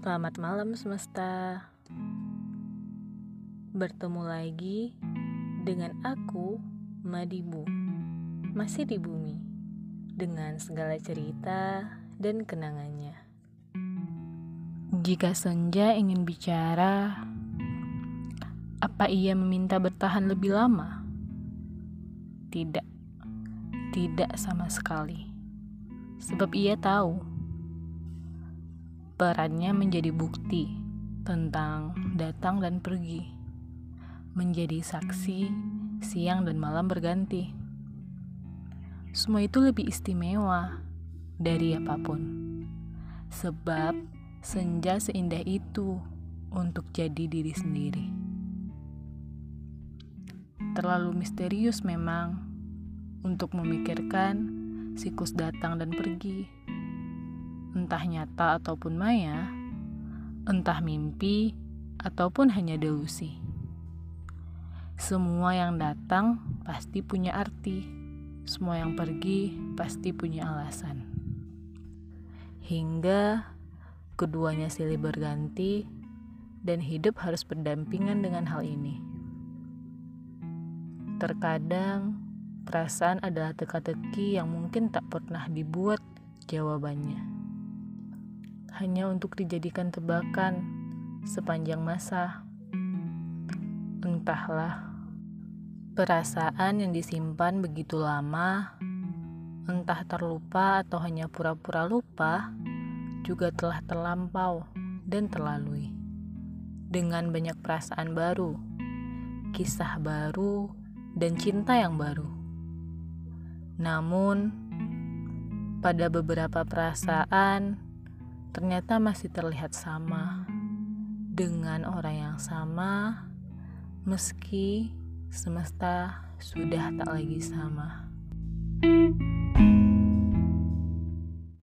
Selamat malam semesta. Bertemu lagi dengan aku, Madibu. Masih di bumi dengan segala cerita dan kenangannya. Jika senja ingin bicara, apa ia meminta bertahan lebih lama? Tidak. Tidak sama sekali. Sebab ia tahu perannya menjadi bukti tentang datang dan pergi, menjadi saksi siang dan malam berganti. Semua itu lebih istimewa dari apa pun, sebab senja seindah itu untuk jadi diri sendiri. Terlalu misterius memang untuk memikirkan siklus datang dan pergi entah nyata ataupun maya, entah mimpi ataupun hanya delusi. Semua yang datang pasti punya arti, semua yang pergi pasti punya alasan. Hingga keduanya silih berganti dan hidup harus berdampingan dengan hal ini. Terkadang perasaan adalah teka-teki yang mungkin tak pernah dibuat jawabannya hanya untuk dijadikan tebakan sepanjang masa. Entahlah, perasaan yang disimpan begitu lama, entah terlupa atau hanya pura-pura lupa, juga telah terlampau dan terlalui. Dengan banyak perasaan baru, kisah baru, dan cinta yang baru. Namun, pada beberapa perasaan, ternyata masih terlihat sama dengan orang yang sama, meski semesta sudah tak lagi sama. thank you